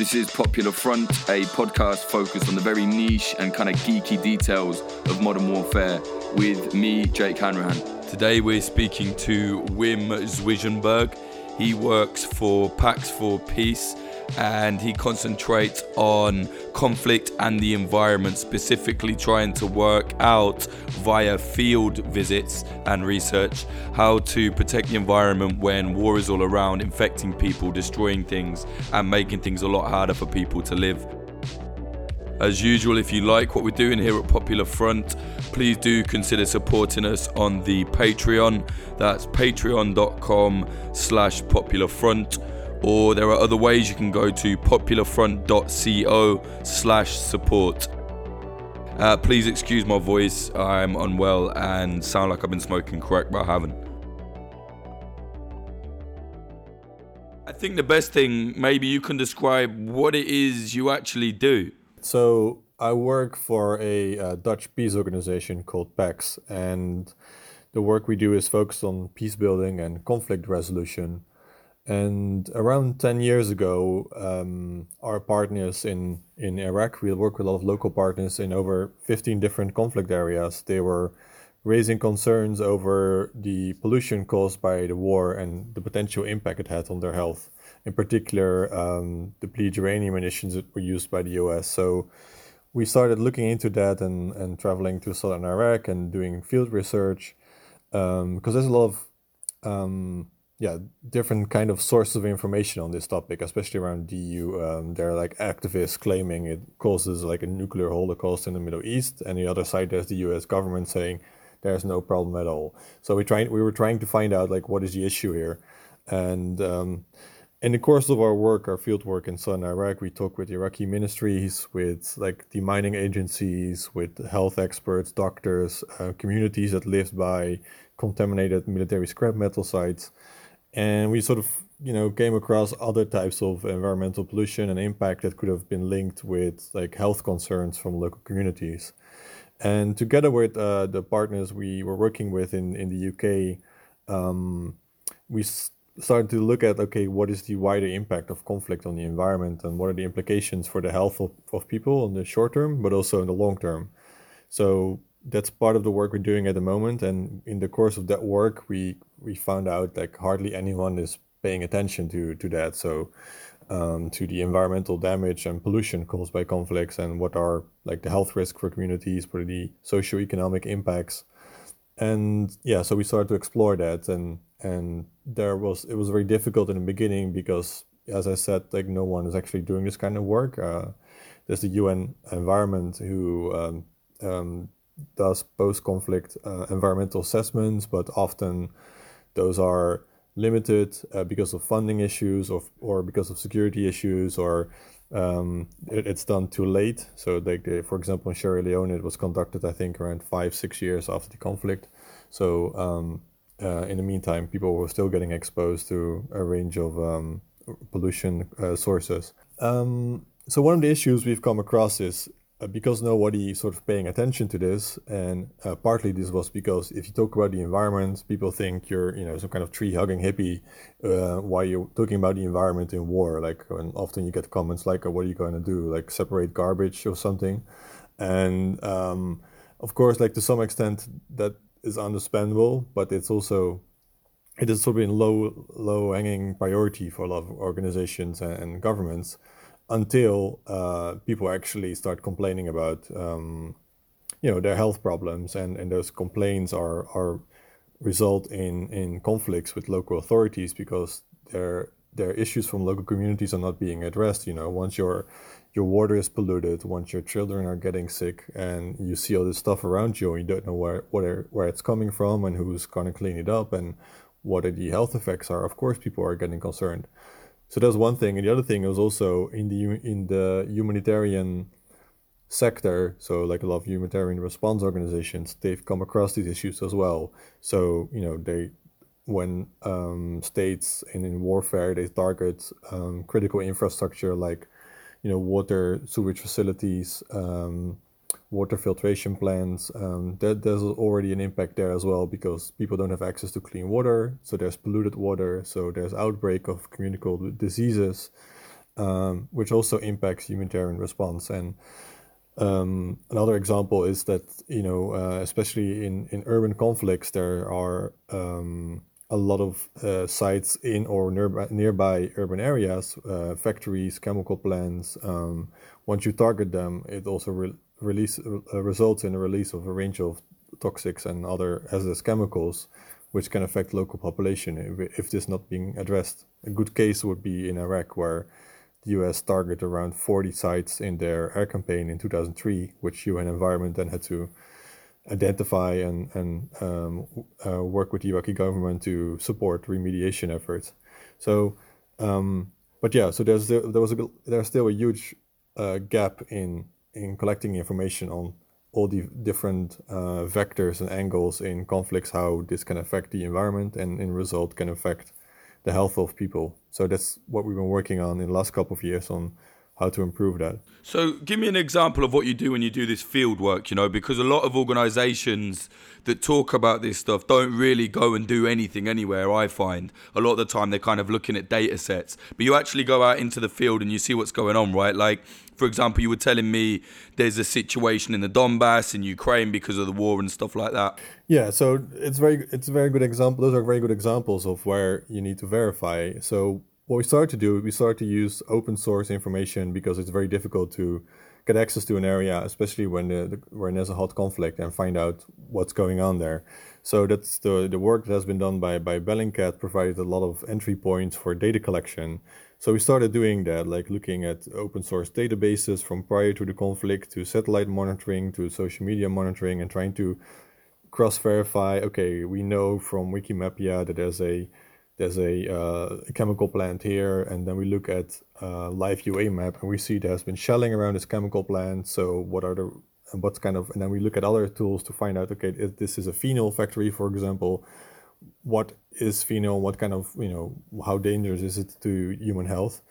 This is Popular Front, a podcast focused on the very niche and kind of geeky details of modern warfare with me, Jake Hanrahan. Today we're speaking to Wim Zwijnenburg. He works for Pax for Peace and he concentrates on conflict and the environment, specifically trying to work out via field visits and research how to protect the environment when war is all around, infecting people, destroying things, and making things a lot harder for people to live. As usual, if you like what we're doing here at Popular Front, please do consider supporting us on the Patreon. That's patreon.com slash popularfront or there are other ways you can go to popularfront.co slash support. Uh, please excuse my voice, I'm unwell and sound like I've been smoking crack, but I haven't. I think the best thing, maybe you can describe what it is you actually do. So, I work for a uh, Dutch peace organization called PAX, and the work we do is focused on peace building and conflict resolution. And around 10 years ago, um, our partners in, in Iraq, we work with a lot of local partners in over 15 different conflict areas. They were raising concerns over the pollution caused by the war and the potential impact it had on their health. In particular, um, the depleted uranium munitions that were used by the US. So we started looking into that and, and traveling to southern Iraq and doing field research because um, there's a lot of um, yeah different kind of sources of information on this topic, especially around DU. Um, there are like activists claiming it causes like a nuclear holocaust in the Middle East, and the other side there's the U.S. government saying there's no problem at all. So we trying we were trying to find out like what is the issue here, and um, in the course of our work, our field work in southern Iraq, we talk with Iraqi ministries, with like the mining agencies, with health experts, doctors, uh, communities that lived by contaminated military scrap metal sites and we sort of you know came across other types of environmental pollution and impact that could have been linked with like health concerns from local communities. And together with uh, the partners we were working with in, in the uk um, we s- started to look at okay what is the wider impact of conflict on the environment and what are the implications for the health of, of people in the short term but also in the long term? So that's part of the work we're doing at the moment. And in the course of that work, we we found out like hardly anyone is paying attention to to that. So um, to the environmental damage and pollution caused by conflicts, and what are like the health risk for communities, what are the socio-economic impacts. And yeah, so we started to explore that, and and there was it was very difficult in the beginning because, as I said, like no one is actually doing this kind of work. Uh, there's the UN Environment who um, um, does post-conflict uh, environmental assessments, but often those are limited uh, because of funding issues or, or because of security issues or um, it, it's done too late. So, like they, for example, in Sierra Leone, it was conducted, I think, around five, six years after the conflict. So, um, uh, in the meantime, people were still getting exposed to a range of um, pollution uh, sources. Um, so, one of the issues we've come across is because nobody sort of paying attention to this, and uh, partly this was because if you talk about the environment, people think you're you know some kind of tree hugging hippie uh, while you're talking about the environment in war. Like, and often you get comments like, oh, "What are you going to do? Like separate garbage or something?" And um, of course, like to some extent, that is understandable, but it's also it is sort of in low low hanging priority for a lot of organizations and, and governments until uh, people actually start complaining about um, you know their health problems and, and those complaints are are result in in conflicts with local authorities because their their issues from local communities are not being addressed. You know once your your water is polluted once your children are getting sick and you see all this stuff around you and you don't know where where, where it's coming from and who's going to clean it up and what are the health effects are of course people are getting concerned so that's one thing, and the other thing is also in the in the humanitarian sector. So like a lot of humanitarian response organizations, they've come across these issues as well. So you know they when um, states in, in warfare they target um, critical infrastructure like you know water sewage facilities um, water filtration plants. Um, that there's already an impact there as well because people don't have access to clean water. So there's polluted water. So there's outbreak of communicable diseases. um, which also impacts humanitarian response. And um, another example is that you know, uh, especially in in urban conflicts, there are um, a lot of uh, sites in or nearby, nearby urban areas, uh, factories, chemical plants. Um, once you target them, it also re- release uh, results in the release of a range of toxics and other hazardous chemicals, which can affect local population if, this not being addressed. A good case would be in Iraq, where the U.S. targeted around 40 sites in their air campaign in 2003, which UN Environment then had to identify and, and um, uh, work with the Iraqi government to support remediation efforts. So, um, but yeah, so there's there, was a there's still a huge uh, gap in in collecting information on all the different uh, vectors and angles in conflicts, how this can affect the environment, and in result can affect the health of people. So that's what we've been working on in the last couple of years on how to improve that. So, give me an example of what you do when you do this field work, you know, because a lot of organizations that talk about this stuff don't really go and do anything anywhere, I find. A lot of the time they're kind of looking at data sets, but you actually go out into the field and you see what's going on, right? Like, for example, you were telling me there's a situation in the Donbass in Ukraine because of the war and stuff like that. Yeah, so it's very it's a very good example. Those are very good examples of where you need to verify. So what we started to do, we started to use open source information because it's very difficult to get access to an area, especially when the, the, when there's a hot conflict, and find out what's going on there. So that's the the work that has been done by by Bellingcat provided a lot of entry points for data collection. So we started doing that, like looking at open source databases from prior to the conflict to satellite monitoring to social media monitoring and trying to cross verify. Okay, we know from Wikimapia that there's a there's a, uh, a, chemical plant here, and then we look at uh, live UA map, and we see there's been shelling around this chemical plant. So what are the and what's kind of, and then we look at other tools to find out, okay, if this is a phenol factory, for example, what is phenol? What kind of, you know, how dangerous is it to human health?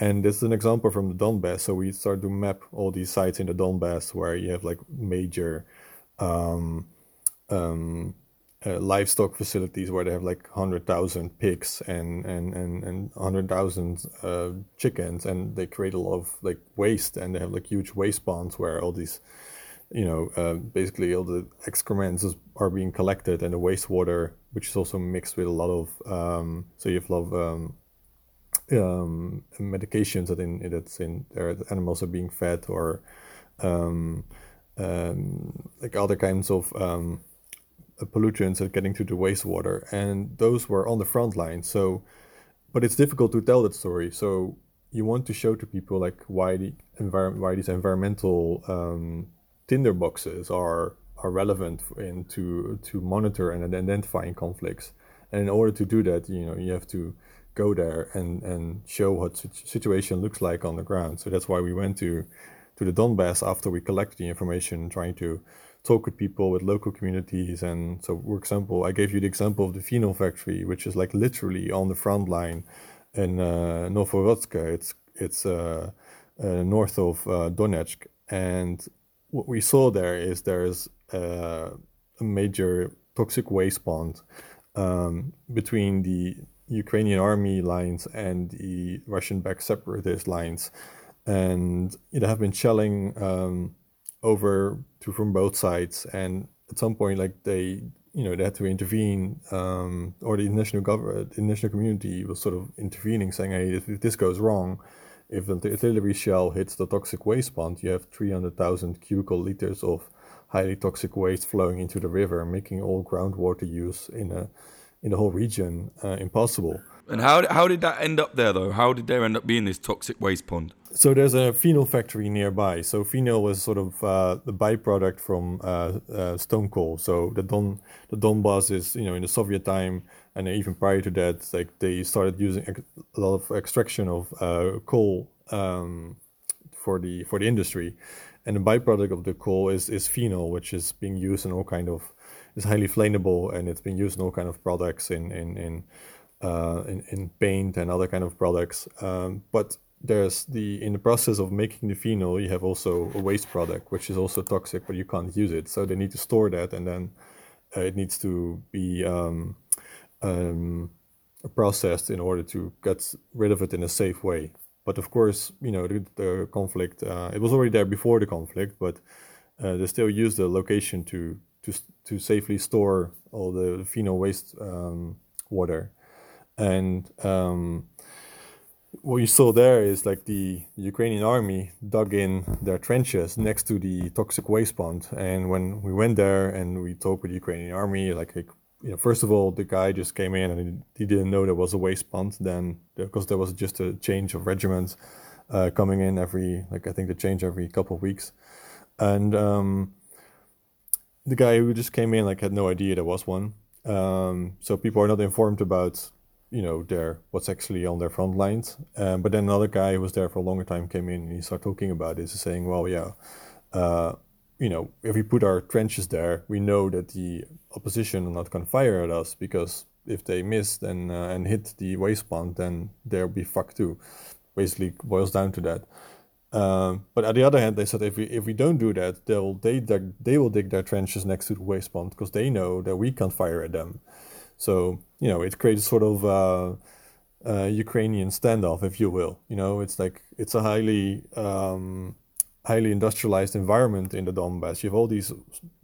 And this is an example from the Donbass. So we start to map all these sites in the Donbass where you have like major um, um, uh, livestock facilities where they have like 100,000 pigs and, and, and, and 100,000 uh, chickens and they create a lot of like waste and they have like huge waste ponds where all these, you know, uh, basically all the excrements are being collected and the wastewater, which is also mixed with a lot of, um, so you have a lot of um, um, medications that in that's in there, the animals are being fed or um, um, like other kinds of um, pollutants are getting to the wastewater, and those were on the front line. So, but it's difficult to tell that story. So you want to show to people like why the environment, why these environmental um, tinder boxes are are relevant in to to monitor and identifying conflicts. And in order to do that, you know, you have to go there and and show what situation looks like on the ground. So that's why we went to to the Donbass after we collected the information, trying to talk with people, with local communities. And so, for example, I gave you the example of the phenol factory, which is like literally on the front line in uh. It's it's uh, uh, north of uh, Donetsk, and what we saw there is there's uh, a major toxic waste pond um, between the Ukrainian army lines and the Russian-backed separatist lines, and it have been shelling. Um, over to from both sides. And at some point like they you know they had to intervene um, or the international government the international community was sort of intervening saying hey if, if this goes wrong if an artillery shell hits the toxic waste pond you have 300,000 cubical liters of highly toxic waste flowing into the river making all groundwater use in a in the whole region uh, impossible and how, how did that end up there though how did there end up being this toxic waste pond so there's a phenol factory nearby. So phenol was sort of uh, the byproduct from uh, uh, stone coal. So the Don the Donbass is you know in the Soviet time and even prior to that, like they started using a lot of extraction of uh, coal um, for the for the industry, and the byproduct of the coal is is phenol, which is being used in all kind of is highly flammable and it's being used in all kind of products in in in uh, in, in paint and other kind of products. Um, but there's the in the process of making the phenol you have also a waste product which is also toxic but you can't use it so they need to store that and then uh, it needs to be um, um, processed in order to get rid of it in a safe way But of course, you know, the, the conflict, uh, it was already there before the conflict, but uh, they still use the location to, to, to safely store all the phenol waste um, water. And um, what you saw there is like the Ukrainian army dug in their trenches next to the toxic waste pond. And when we went there and we talked with the Ukrainian army, like, like you know, first of all, the guy just came in and he, didn't know there was a waste pond then because there was just a change of regiments uh, coming in every, like I think they change every couple of weeks. And um, the guy who just came in like had no idea there was one. Um, so people are not informed about you know their what's actually on their front lines. Um, but then another guy who was there for a longer time came in and he started talking about this, saying, well, yeah, uh, you know, if we put our trenches there, we know that the opposition are not going to fire at us because if they miss and uh, and hit the waste pond, then they'll be fucked too. Basically, boils down to that. Um, but on the other hand, they said if we if we don't do that, they'll they they will dig their trenches next to the waste pond because they know that we can't fire at them. So you know, it creates sort of uh, uh, Ukrainian standoff, if you will. You know, it's like it's a highly um, highly industrialized environment in the Donbass. You have all these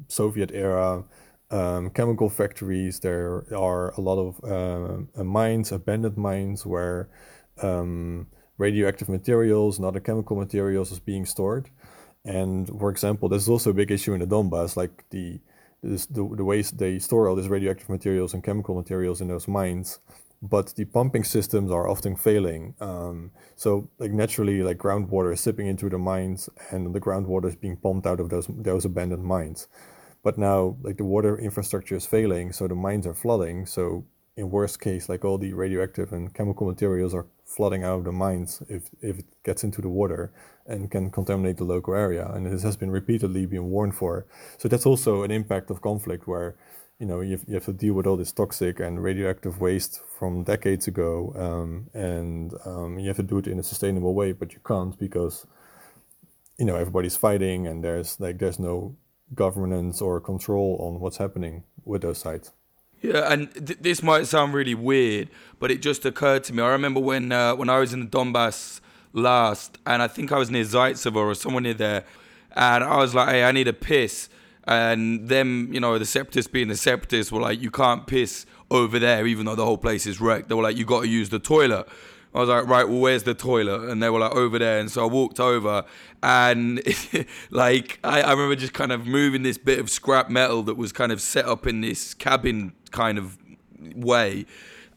Soviet era um, chemical factories. There are a lot of uh, mines, abandoned mines, where um, radioactive materials and other chemical materials is being stored. And for example, there's also a big issue in the Donbass, like the this, the, the ways they store all these radioactive materials and chemical materials in those mines but the pumping systems are often failing. Um, so like naturally like groundwater is sipping into the mines and the groundwater is being pumped out of those those abandoned mines. But now like the water infrastructure is failing so the mines are flooding. So in worst case like all the radioactive and chemical materials are flooding out of the mines if, if it gets into the water and can contaminate the local area. And this has been repeatedly been warned for. So that's also an impact of conflict where you know you have, you have to deal with all this toxic and radioactive waste from decades ago, um, and um, you have to do it in a sustainable way, but you can't because you know everybody's fighting and there's like there's no governance or control on what's happening with those sites. Yeah, and th- this might sound really weird, but it just occurred to me. I remember when uh, when I was in the Donbass last, and I think I was near Zaitsevo or somewhere near there, and I was like, "Hey, I need a piss," and them, you know, the separatists being the separatists were like, "You can't piss over there, even though the whole place is wrecked." They were like, "You got to use the toilet." I was like, right, well, where's the toilet? And they were like, over there. And so I walked over, and like, I, I remember just kind of moving this bit of scrap metal that was kind of set up in this cabin kind of way.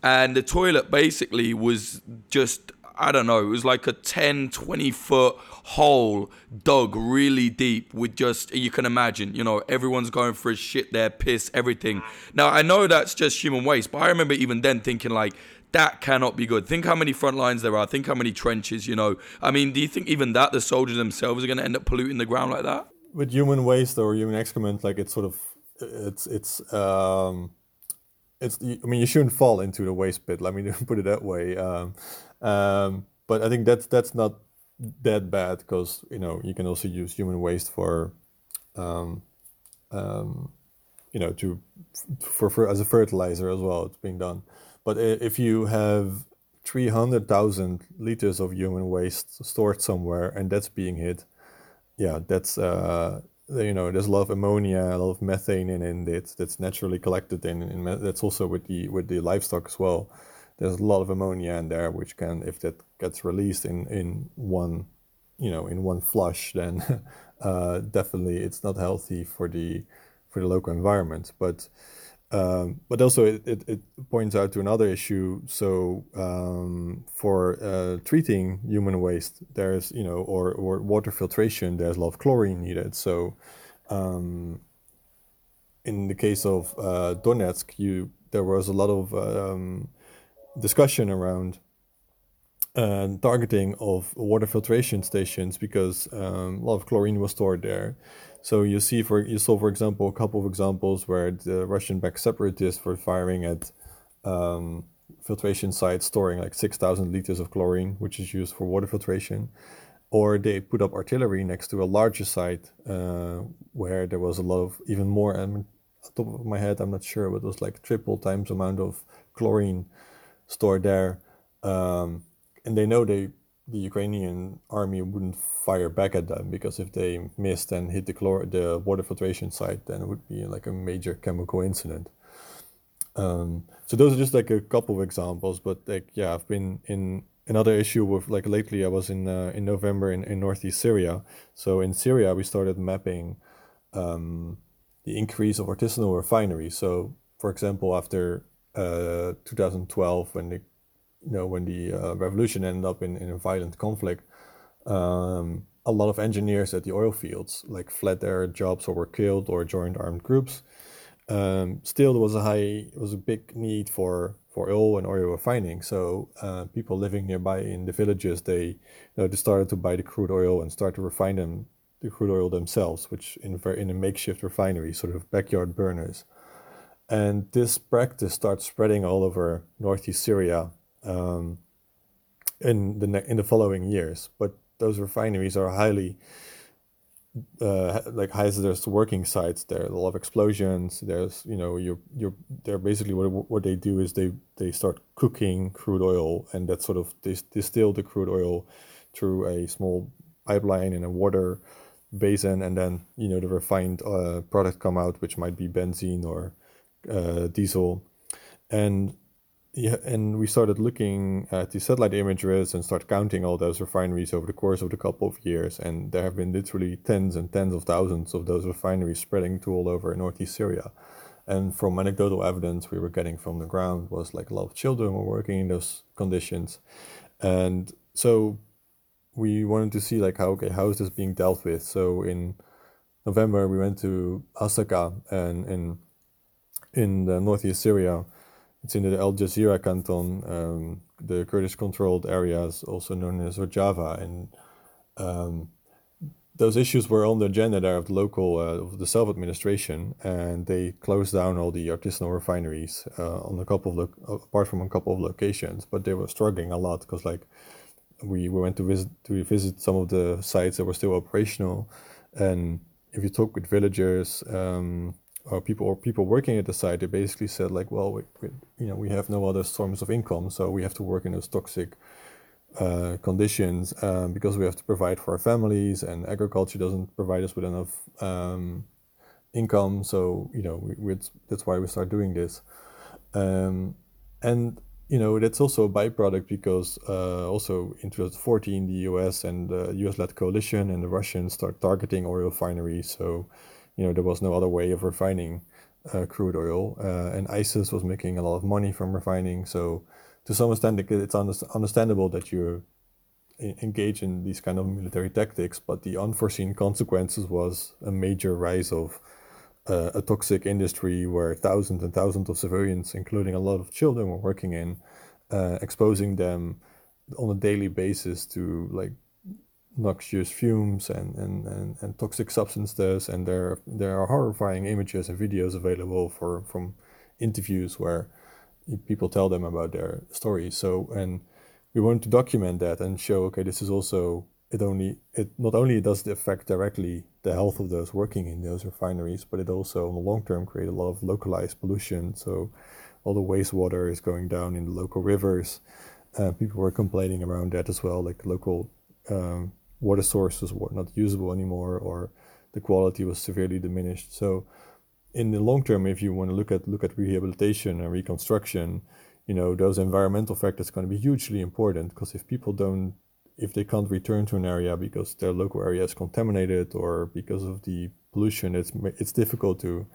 And the toilet basically was just I don't know, it was like a 10, 20 foot hole dug really deep with just, you can imagine, you know, everyone's going for a shit there, piss, everything. Now, I know that's just human waste, but I remember even then thinking, like, that cannot be good. Think how many front lines there are. Think how many trenches, you know. I mean, do you think even that the soldiers themselves are going to end up polluting the ground like that? With human waste or human excrement, like it's sort of, it's, it's, um, it's, I mean, you shouldn't fall into the waste pit. Let me put it that way. Um, um, but I think that's that's not that bad because you know you can also use human waste for, um, um, you know, to for, for as a fertilizer as well. It's being done, but if you have three hundred thousand liters of human waste stored somewhere and that's being hit, yeah, that's uh, you know there's a lot of ammonia, a lot of methane in, in it that's naturally collected in, in that's also with the with the livestock as well there's a lot of ammonia in there, which can, if that gets released in, in one, you know, in one flush, then uh, definitely it's not healthy for the for the local environment. But um, but also it, it, it, points out to another issue. So um, for uh, treating human waste, there's you know or or water filtration, there's a lot of chlorine needed. So um, in the case of uh, Donetsk, you there was a lot of um, discussion around uh, targeting of water filtration stations because um, a lot of chlorine was stored there. So you see, for you saw, for example, a couple of examples where the Russian-backed separatists were firing at um, filtration sites storing like 6,000 liters of chlorine, which is used for water filtration. Or they put up artillery next to a larger site uh, where there was a lot of even more. I top of my head, I'm not sure, but it was like triple times amount of chlorine stored there. Um, and they know they the Ukrainian army wouldn't fire back at them because if they missed and hit the chlor- the water filtration site, then it would be like a major chemical incident. Um, so those are just like a couple of examples, but like yeah, I've been in another issue with like lately. I was in uh, in November in, in northeast Syria. So in Syria, we started mapping um, the increase of artisanal refineries. So for example, after uh, 2012, when the you know when the uh, revolution ended up in, in a violent conflict, um, a lot of engineers at the oil fields like fled their jobs or were killed or joined armed groups. Um, still, there was a high, was a big need for for oil and oil refining. So uh, people living nearby in the villages, they you know they started to buy the crude oil and start to refine them the crude oil themselves, which in in a makeshift refinery, sort of backyard burners. And this practice starts spreading all over northeast Syria um, in the in the following years. But those refineries are highly uh, like hazardous working sites. There are a lot of explosions. There's you know you're you're they're basically what what they do is they they start cooking crude oil and that sort of they distill the crude oil through a small pipeline in a water basin and then you know the refined uh, product come out which might be benzene or uh, diesel and yeah, and we started looking at the satellite images and start counting all those refineries over the course of the couple of years. And there have been literally tens and tens of thousands of those refineries spreading to all over northeast Syria. And from anecdotal evidence we were getting from the ground was like a lot of children were working in those conditions. And so we wanted to see like how okay, how is this being dealt with? So in November we went to Hasaka and in in the northeast Syria it's in the Al Jazira canton, um, the Kurdish-controlled areas, also known as Rojava, and um, those issues were on the agenda there of the local uh, of the self-administration, and they closed down all the artisanal refineries uh, on a couple of lo- apart from a couple of locations, but they were struggling a lot because like we, we went to visit to visit some of the sites that were still operational, and if you talk with villagers. Um, or people or people working at the site, they basically said like, well, we, we, you know, we have no other sources of income, so we have to work in those toxic uh, conditions um, because we have to provide for our families, and agriculture doesn't provide us with enough um, income. So you know, we, that's why we start doing this, um, and you know that's also a byproduct because uh, also in 2014 the U.S. and the U.S.-led coalition and the Russians start targeting oil refineries. So you know there was no other way of refining uh, crude oil, uh, and ISIS was making a lot of money from refining. So to some extent, it's understandable that you engage in these kind of military tactics, but the unforeseen consequences was a major rise of uh, a toxic industry where thousands and thousands of civilians, including a lot of children, were working in, uh, exposing them on a daily basis to like noxious fumes and, and, and, and toxic substances and there there are horrifying images and videos available for from interviews where people tell them about their stories. So and we want to document that and show okay this is also it only it not only does it affect directly the health of those working in those refineries but it also in the long term create a lot of localized pollution. So all the wastewater is going down in local rivers. Uh, people were complaining around that as well like local um, water sources were not usable anymore or the quality was severely diminished. So in the long term, if you want to look at look at rehabilitation and reconstruction, you know those environmental factors are going to be hugely important because if people don't if they can't return to an area because their local area is contaminated or because of the pollution, it's it's difficult to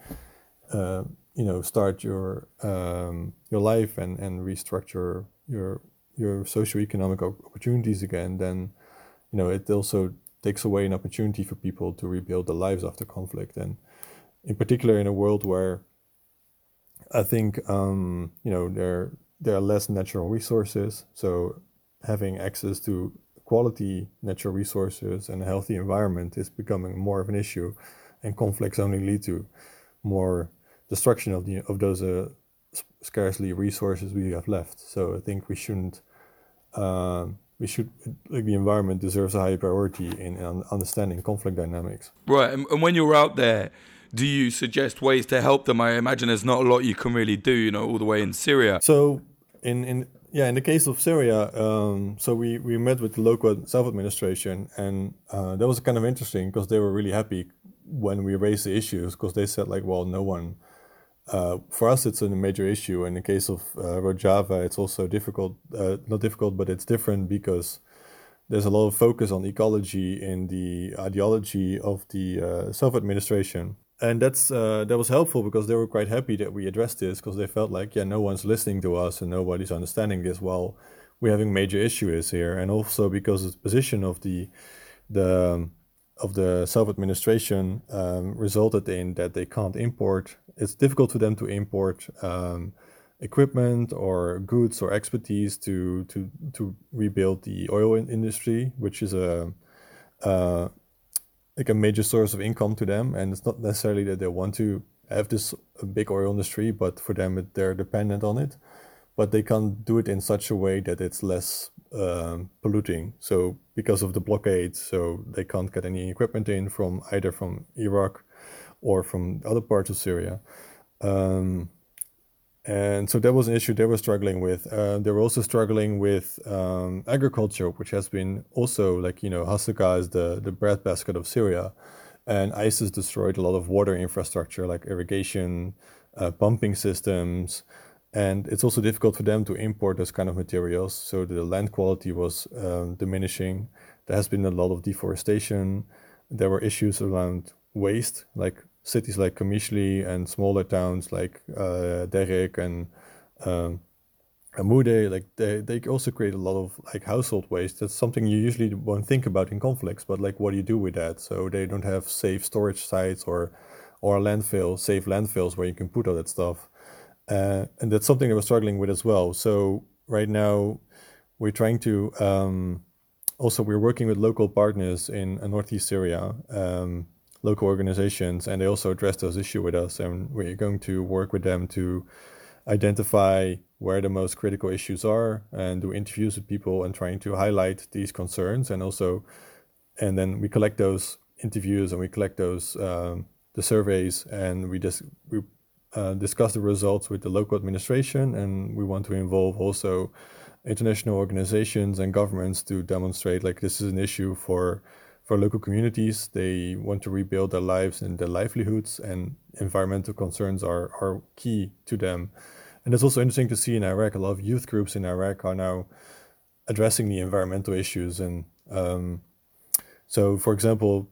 uh, you know start your um, your life and, and restructure your your socioeconomic opportunities again. Then you know, it also takes away an opportunity for people to rebuild their lives after conflict. And in particular, in a world where I think, um, you know, there, there are less natural resources. So having access to quality natural resources and a healthy environment is becoming more of an issue. And conflicts only lead to more destruction of, the, of those uh, scarcely resources we have left. So I think we shouldn't um, we should like the environment deserves a high priority in understanding conflict dynamics. Right, and, and when you're out there, do you suggest ways to help them? I imagine there's not a lot you can really do, you know, all the way in Syria. So in in yeah, in the case of Syria, um, so we, we met with the local self-administration, and uh, that was kind of interesting because they were really happy when we raised the issues because they said like, well, no one. Uh, for us, it's a major issue. In the case of uh, Rojava, it's also difficult. Uh, not difficult, but it's different because there's a lot of focus on ecology in the ideology of the uh, self-administration and that's uh, that was helpful because they were quite happy that we addressed this because they felt like yeah no one's listening to us and nobody's understanding this while we're having major issues here and also because the position of the the um, of the self-administration um, resulted in that they can't import it's difficult for them to import um, equipment or goods or expertise to to to rebuild the oil industry which is a uh, like a major source of income to them. And it's not necessarily that they want to have this big oil industry but for them they're dependent on it. But they can't do it in such a way that it's less um, polluting. So because of the blockade so they can't get any equipment in from either from iraq or from other parts of syria um, and so that was an issue they were struggling with. Uh, they were also struggling with um, agriculture, which has been also like you know Hasaka is the the breadbasket of Syria, and ISIS destroyed a lot of water infrastructure like irrigation, uh, pumping systems, and it's also difficult for them to import those kind of materials. So the land quality was um, diminishing. There has been a lot of deforestation. There were issues around waste, like cities like Qamishli and smaller towns like uh, Derik and um, Amude, like they, they also create a lot of like household waste. That's something you usually won't think about in conflicts, but like what do you do with that? So they don't have safe storage sites or or landfill, safe landfills where you can put all that stuff. Uh, and that's something that we're struggling with as well. So right now we're trying to um, also we're working with local partners in uh, northeast Syria. Um, local organizations, and they also addressed those issues with us, and we're going to work with them to identify where the most critical issues are and do interviews with people and trying to highlight these concerns and also and then we collect those interviews and we collect those um, the surveys and we just we uh, discuss the results with the local administration and we want to involve also international organizations and governments to demonstrate like this is an issue for for local communities. They want to rebuild their lives and their livelihoods, and environmental concerns are, are key to them. And it's also interesting to see in Iraq, a lot of youth groups in Iraq are now addressing the environmental issues. And um, so, for example,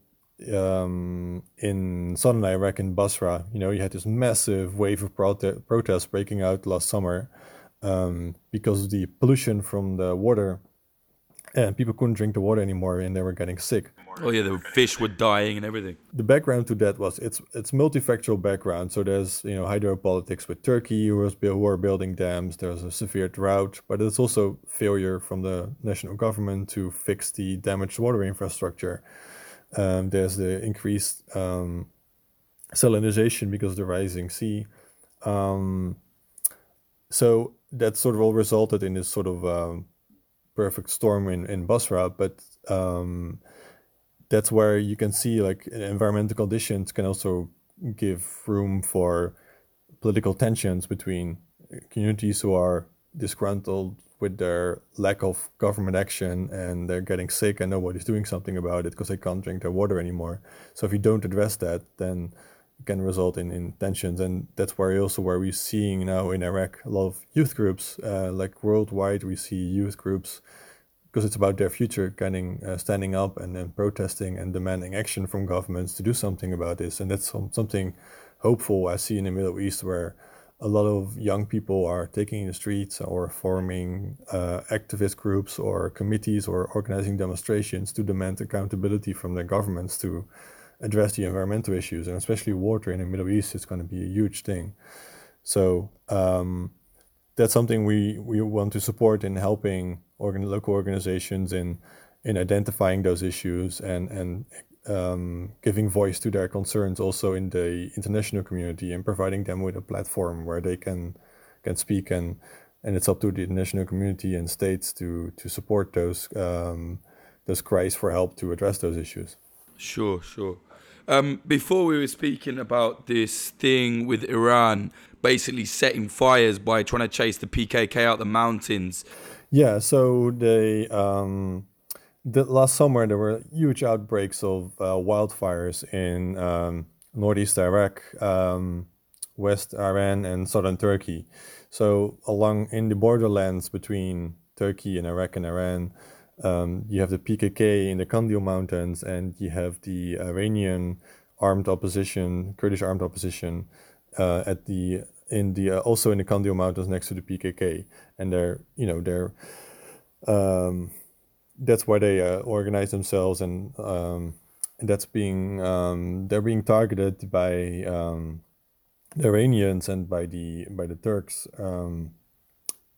um, in southern Iraq, in Basra, you know, you had this massive wave of prote- protests breaking out last summer um, because of the pollution from the water and people couldn't drink the water anymore and they were getting sick. Oh yeah, the fish were dying and everything. The background to that was it's it's multifactorial background. So there's you know hydropolitics with Turkey who, was, who are building dams. There's a severe drought, but it's also failure from the national government to fix the damaged water infrastructure. Um, there's the increased um, salinization because of the rising sea. Um, so that sort of all resulted in this sort of um, perfect storm in, in Basra, but um, that's where you can see like environmental conditions can also give room for political tensions between communities who are disgruntled with their lack of government action and they're getting sick and nobody's doing something about it because they can't drink their water anymore. So if you don't address that, then can result in, in tensions. And that's where also where we're seeing now in iraq a lot of youth groups uh, like worldwide we see youth groups because it's about their future getting uh, standing up and then protesting and demanding action from governments to do something about this. And that's some, something hopeful i see in the middle east where a lot of young people are taking the streets or forming uh, activist groups or committees or organizing demonstrations to demand accountability from their governments to address the environmental issues, and especially water in the Middle East is going to be a huge thing. So um, that's something we, we want to support in helping organ- local organizations in in identifying those issues and and um, giving voice to their concerns also in the international community and providing them with a platform where they can can speak and and it's up to the international community and states to to support those um, those cries for help to address those issues. Sure, sure. Um, before we were speaking about this thing with Iran basically setting fires by trying to chase the PKK out the mountains. Yeah, so they um, the last summer there were huge outbreaks of uh, wildfires in um, northeast Iraq, um, west Iran, and southern Turkey. So along in the borderlands between Turkey and Iraq and Iran, um, you have the PKK in the Kandil Mountains, and you have the Iranian armed opposition, Kurdish armed opposition, uh, at the in the uh, also in the Kandil Mountains next to the PKK, and they're you know they're um, that's why they uh, organize themselves, and, um, and that's being um, they're being targeted by um, the Iranians and by the by the Turks um,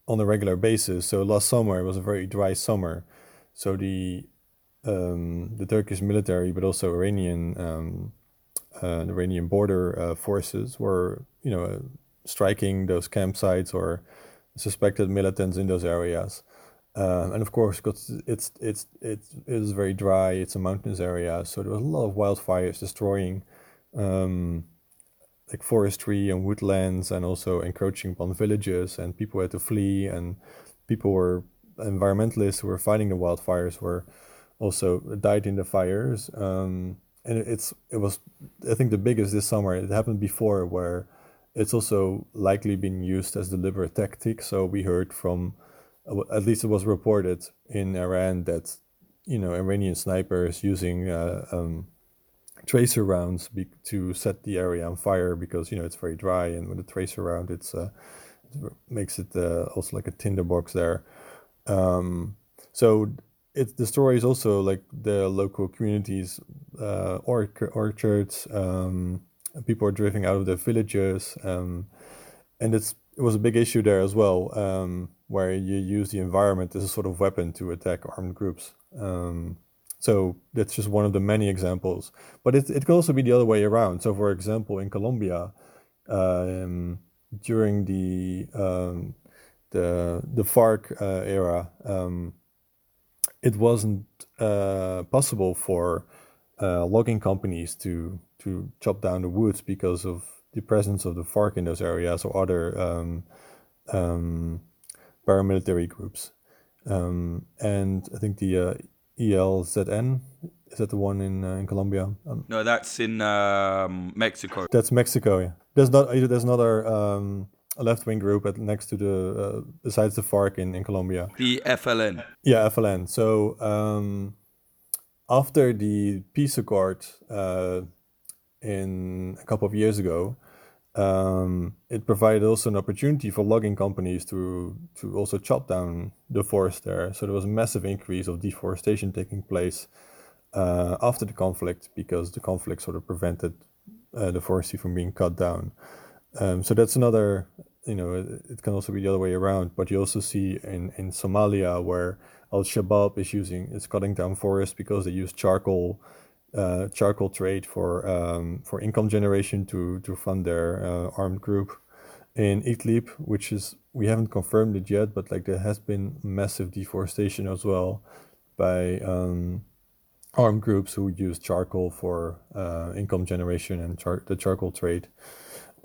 on a regular basis. So last summer it was a very dry summer, so the um, the Turkish military, but also Iranian um, uh, Iranian border uh, forces were, you know, uh, striking those campsites or suspected militants in those areas. Uh, and of course, because it's it's it's it is very dry, it's a mountainous area, so there was a lot of wildfires destroying um, like forestry and woodlands, and also encroaching upon villages, and people had to flee, and people were environmentalists who were fighting the wildfires were also died in the fires. Um, and it's it was I think the biggest this summer. It happened before where it's also likely been used as deliberate tactic. So we heard from at least it was reported in Iran that you know Iranian snipers using uh, um, tracer rounds be- to set the area on fire because you know it's very dry and with a tracer round it's uh, it makes it uh, also like a tinderbox there. Um, so the story is also like the local communities, uh, orchards. Um, people are driving out of their villages, um, and it's it was a big issue there as well, um, where you use the environment as a sort of weapon to attack armed groups. Um, so that's just one of the many examples, but it it can also be the other way around. So, for example, in Colombia, um, during the um, the the FARC uh, era um, it wasn't uh, possible for uh, logging companies to to chop down the woods because of the presence of the FARC in those areas or other um, um, paramilitary groups. Um, and I think the uh, ELZN is that the one in uh, in Colombia? Um, no, that's in um, Mexico. That's Mexico. Yeah, there's not there's another um, a left wing group at, next to the uh, besides the FARC in, in Colombia. The FLN. Yeah, FLN. So um, after the peace accord uh, in a couple of years ago, um, it provided also an opportunity for logging companies to to also chop down the forest there. So there was a massive increase of deforestation taking place uh, after the conflict because the conflict sort of prevented uh, the forestry from being cut down. Um, so that's another you know, it, it, can also be the other way around. But you also see in, in Somalia where Al Shabaab is using is cutting down forests because they use charcoal uh, charcoal trade for um, for income generation to to fund their uh, armed group. In Idlib, which is we haven't confirmed it yet, but like there has been massive deforestation as well by um, armed groups who use charcoal for uh, income generation and char- the charcoal trade.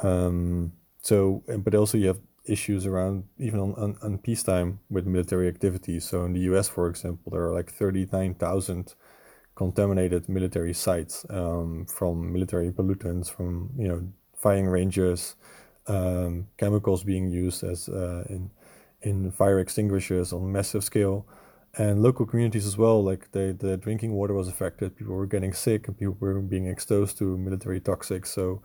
Um, so, but also you have issues around even on, on, on, peacetime with military activities. So in the US, for example, there are like 39,000 contaminated military sites um, from military pollutants, from, you know, firing ranges, um, chemicals being used as uh, in, in fire extinguishers on massive scale. And local communities as well, like the, the drinking water was affected, people were getting sick, and people were being exposed to military toxics. So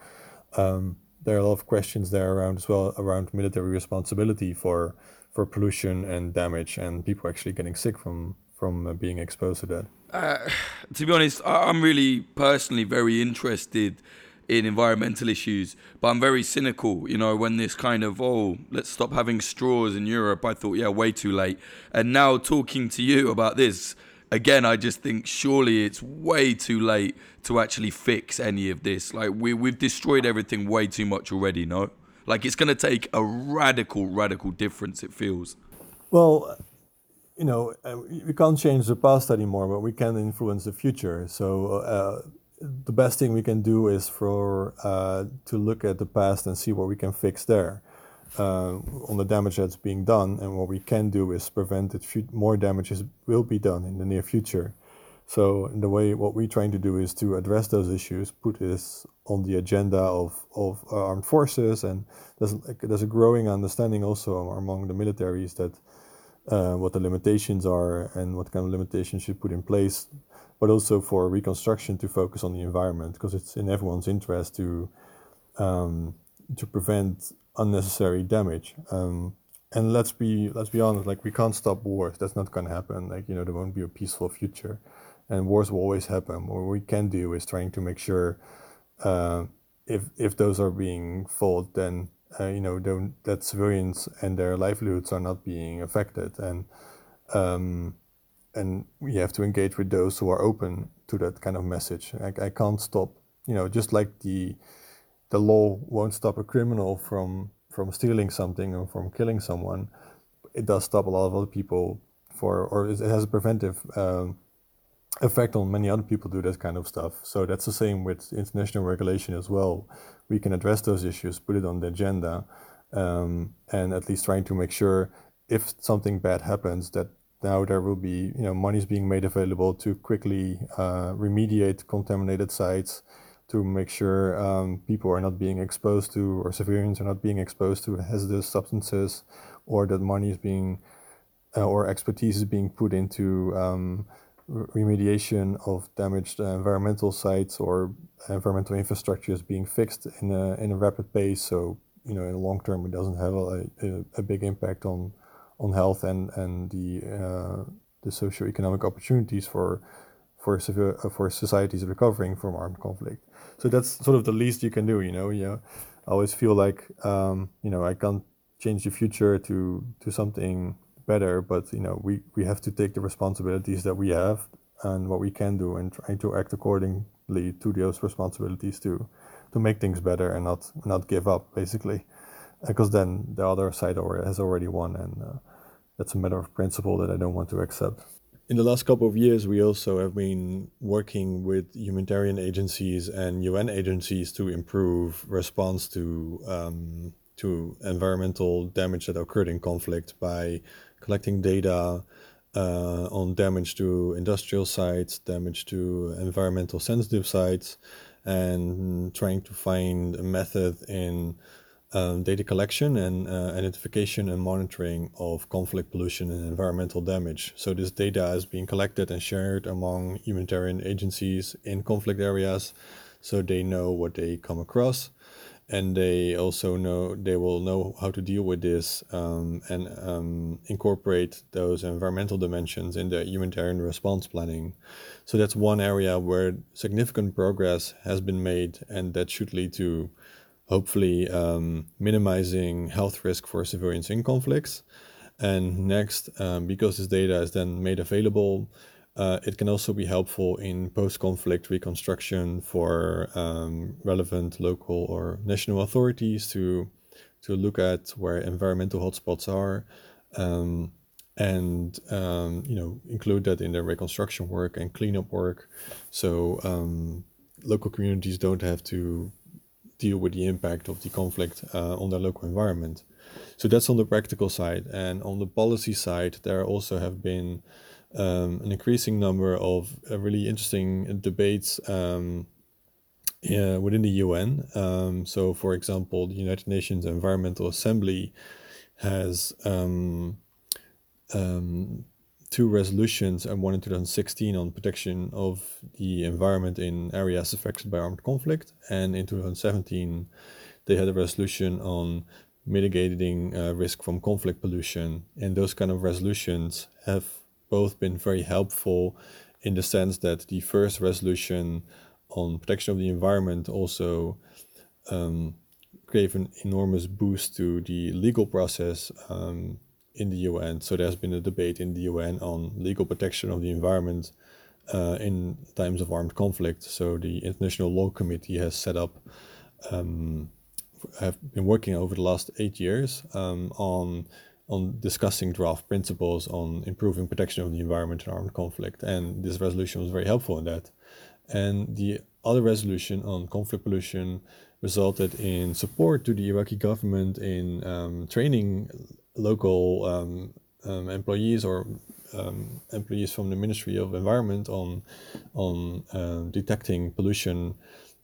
um, there are a lot of questions there around as well around military responsibility for for pollution and damage and people actually getting sick from from uh, being exposed to that. Uh, to be honest, I'm really personally very interested in environmental issues, but I'm very cynical. You know, when this kind of oh, let's stop having straws in Europe, I thought yeah, way too late. And now talking to you about this, again, I just think surely it's way too late to actually fix any of this. Like we we've destroyed everything way too much already. No, like it's gonna take a radical, radical difference. It feels. Well, you know, uh, we can't change the past anymore, but we can influence the future. So uh, the best thing we can do is for uh, to look at the past and see what we can fix there uh, on the damage that's being done, and what we can do is prevent that more damages will be done in the near future. So in the way, what we're trying to do is to address those issues, put this on the agenda of, of armed forces, and there's there's a growing understanding also among the militaries that uh, what the limitations are and what kind of limitations should put in place, but also for reconstruction to focus on the environment because it's in everyone's interest to um, to prevent unnecessary damage. Um, and let's be let's be honest, like we can't stop wars. That's not going to happen. Like you know, there won't be a peaceful future, and wars will always happen. What we can do is trying to make sure uh, if if those are being fought, then uh, you know that civilians and their livelihoods are not being affected, and um, and we have to engage with those who are open to that kind of message. I, I can't stop, you know, just like the the law won't stop a criminal from from stealing something or from killing someone, it does stop a lot of other people for, or it has a preventive um, effect on many other people do that kind of stuff. So that's the same with international regulation as well. We can address those issues, put it on the agenda, um, and at least trying to make sure if something bad happens that now there will be you know monies being made available to quickly uh, remediate contaminated sites to make sure um, people are not being exposed to or civilians are not being exposed to hazardous substances or that money is being uh, or expertise is being put into um, remediation of damaged uh, environmental sites or environmental infrastructure is being fixed in a, in a rapid pace. So you know in the long term it doesn't have a, a, a big impact on on health and and the uh, the socio-economic opportunities for for civil, uh, for societies recovering from armed conflict. So that's sort of the least you can do. You know, yeah. I always feel like um, you know I can't change the future to to something better, but you know we we have to take the responsibilities that we have and what we can do and try to act accordingly to those responsibilities to to make things better and not not give up basically because then the other side has already won and uh, that's a matter of principle that I don't want to accept. In the last couple of years, we also have been working with humanitarian agencies and UN agencies to improve response to um, to environmental damage that occurred in conflict by collecting data uh, on damage to industrial sites, damage to environmental sensitive sites, and trying to find a method in um, data collection and uh, identification and monitoring of conflict pollution and environmental damage. So this data is being collected and shared among humanitarian agencies in conflict areas so they know what they come across and they also know they will know how to deal with this um, and um, incorporate those environmental dimensions in the humanitarian response planning so that's one area where significant progress has been made and that should lead to hopefully um, minimizing health risk for civilians in conflicts. And next, um, because this data is then made available, uh, it can also be helpful in post-conflict reconstruction for um, relevant local or national authorities to to look at where environmental hotspots are, um, and um, you know include that in their reconstruction work and cleanup work, so um, local communities don't have to deal with the impact of the conflict uh, on their local environment. So that's on the practical side. And on the policy side, there also have been um, an increasing number of uh, really interesting debates um, uh, within the UN. Um, so, for example, the United Nations Environmental Assembly has um, um, two resolutions, and one in 2016 on protection of the environment in areas affected by armed conflict, and in 2017 they had a resolution on mitigating uh, risk from conflict pollution. And those kind of resolutions have both been very helpful in the sense that the first resolution on protection of the environment also um, gave an enormous boost to the legal process um, in the UN. So there's been a debate in the UN on legal protection of the environment uh, in times of armed conflict. So the International Law Committee has set up, um, have been working over the last eight years um, on on discussing draft principles on improving protection of the environment in armed conflict. And this resolution was very helpful in that. And the other resolution on conflict pollution resulted in support to the Iraqi government in um, training local um, um, employees or um, employees from the Ministry of Environment on on um, detecting pollution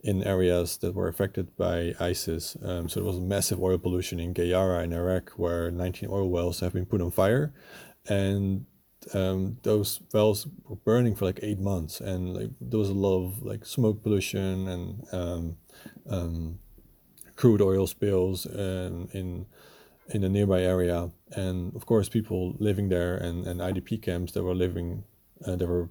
in areas that were affected by ISIS. Um, so there was massive oil pollution in Qayyarah in Iraq, where 19 oil wells have been put on fire, and um, those wells were burning for like eight months, and like there was a lot of like smoke pollution and um, um, crude oil spills in in the nearby area, and of course people living there and, and IDP camps that were living uh, that were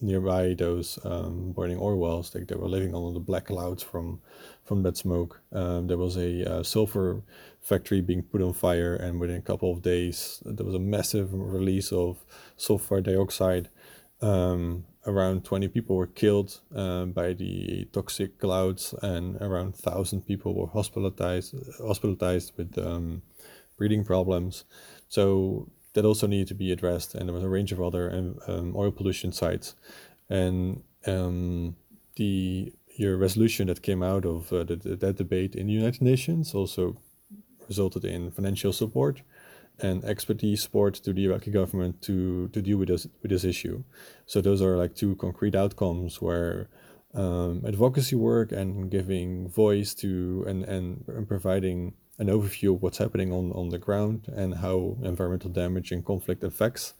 nearby those um, burning oil wells. Like they were living on the black clouds from from that smoke. Um, there was a uh, sulfur factory being put on fire, and within a couple of days, there was a massive release of sulfur dioxide. Um, around 20 people were killed um, by the toxic clouds, and around 1,000 people were hospitalized, hospitalized with um, breathing problems. So that also needed to be addressed, and there was a range of other um, um oil pollution sites, and um, the your resolution that came out of uh, the, that debate in the United Nations also resulted in financial support and expertise support to the Iraqi government to, to deal with this with this issue. So those are like two concrete outcomes where um, advocacy work and giving voice to and, and, and providing an overview of what's happening on, on the ground and how environmental damage and conflict affects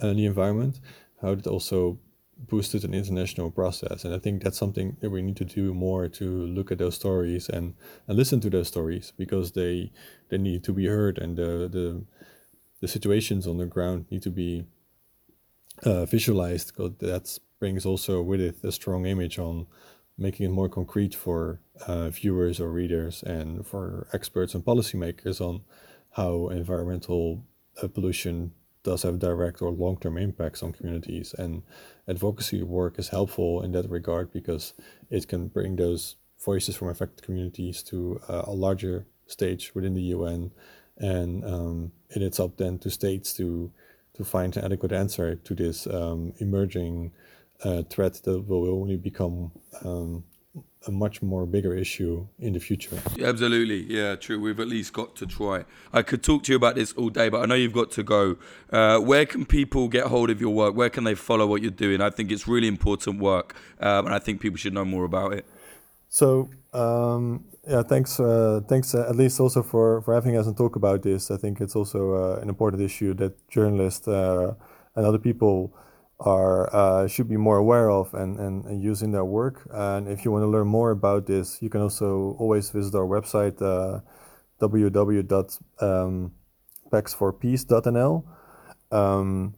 uh, the environment, how it also boosted an international process. And I think that's something that we need to do more to look at those stories and, and listen to those stories because they they need to be heard and the the, the situations on the ground need to be uh, visualized because that brings also with it a strong image on making it more concrete for uh, viewers or readers and for experts and policymakers on how environmental uh, pollution does have direct or long-term impacts on communities. And advocacy work is helpful in that regard because it can bring those voices from affected communities to uh, a larger stage within the UN and um, and it's up then to states to to find an adequate answer to this um, emerging uh, threat that will only become um, a much more bigger issue in the future. Absolutely, yeah, true. We've at least got to try. I could talk to you about this all day, but I know you've got to go. Uh, where can people get hold of your work? Where can they follow what you're doing? I think it's really important work, um, and I think people should know more about it. So, um, yeah, thanks. Uh, thanks uh, at least also for for having us and talk about this. I think it's also uh, an important issue that journalists uh, and other people are uh, should be more aware of and, and, and using their work. And if you want to learn more about this, you can also always visit our website uh, www.paxforpeace.nl. Um,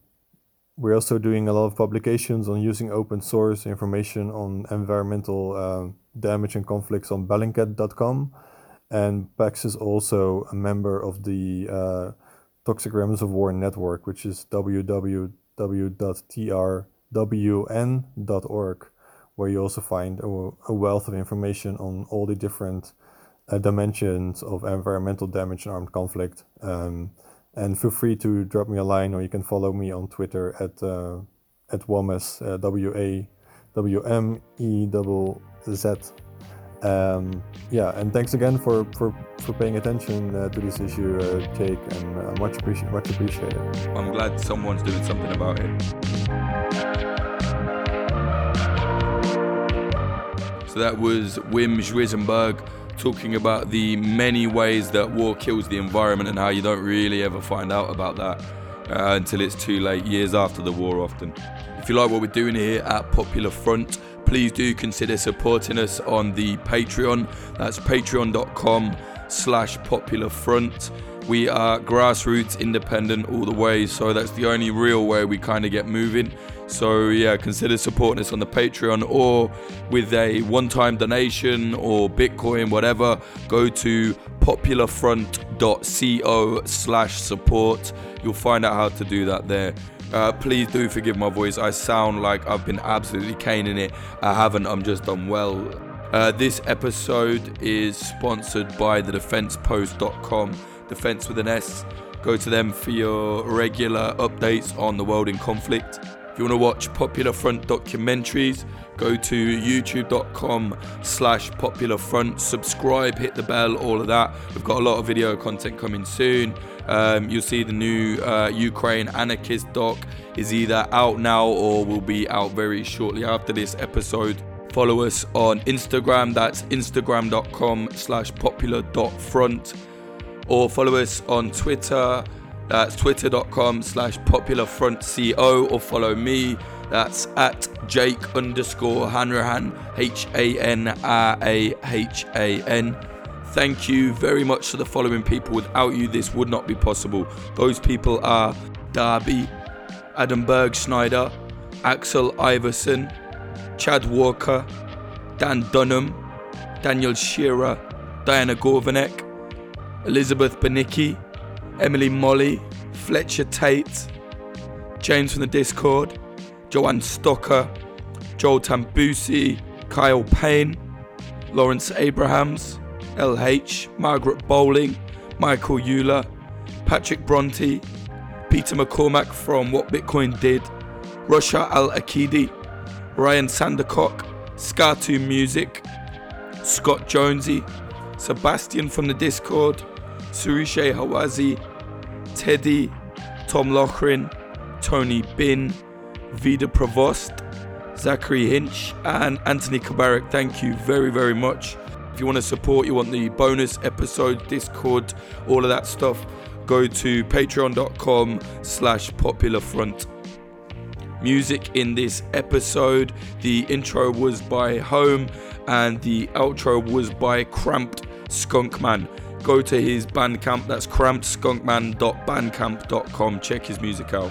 we're also doing a lot of publications on using open source information on environmental uh, damage and conflicts on Bellingcat.com. And PAX is also a member of the uh, Toxic Remnants of War Network, which is www www.trwn.org, where you also find a, a, wealth of information on all the different uh, dimensions of environmental damage and armed conflict. Um, and feel free to drop me a line, or you can follow me on Twitter at uh, at Wamez, uh, W A W M E Z um, yeah, and thanks again for, for, for paying attention uh, to this issue, uh, Jake, and uh, much, appreci- much appreciated. I'm glad someone's doing something about it. So that was Wim Zwijnenburg talking about the many ways that war kills the environment and how you don't really ever find out about that uh, until it's too late, years after the war often. If you like what we're doing here at Popular Front, please do consider supporting us on the Patreon. That's patreon.com slash popular front. We are grassroots independent all the way, so that's the only real way we kind of get moving. So yeah, consider supporting us on the Patreon or with a one-time donation or Bitcoin, whatever. Go to popularfront.co slash support. You'll find out how to do that there. Uh, please do forgive my voice. I sound like I've been absolutely caning it. I haven't, I'm just unwell. Uh, this episode is sponsored by the defensepost.com, defense with an S. Go to them for your regular updates on the world in conflict If you want to watch Popular Front documentaries, go to youtube.com slash popular front subscribe hit the bell all of that we've got a lot of video content coming soon um, you'll see the new uh, ukraine anarchist doc is either out now or will be out very shortly after this episode. Follow us on instagram that's instagram.com slash popular.front or follow us on twitter that's twitter.com slash popularfrontco. Or follow me that's at Jake underscore Hanrahan, H A N R A H A N. Thank you very much to the following people. Without you, this would not be possible. Those people are Darby, Adam Bergschneider, Axel Iverson, Chad Walker, Dan Dunham, Daniel Shearer, Diana Gorvanek, Elizabeth Benicki, Emily Molly, Fletcher Tate, James from the Discord, Joanne Stocker, Joel Tambusi, Kyle Payne, Lawrence Abrahams, LH, Margaret Bowling, Michael Euler, Patrick Bronte, Peter McCormack from What Bitcoin Did, Russia Al Akidi, Ryan Sandercock, Skatu Music, Scott Jonesy, Sebastian from the Discord, Surishe Hawazi, Teddy, Tom Lochrin, Tony Bin, Vida Provost, Zachary Hinch, and Anthony Kabarak. Thank you very, very much. If you want to support, you want the bonus episode, Discord, all of that stuff, go to patreon.com slash popularfront. Music in this episode, the intro was by Home and the outro was by Cramped Skunkman. Go to his Bandcamp, that's crampedskunkman.bandcamp.com. Check his music out.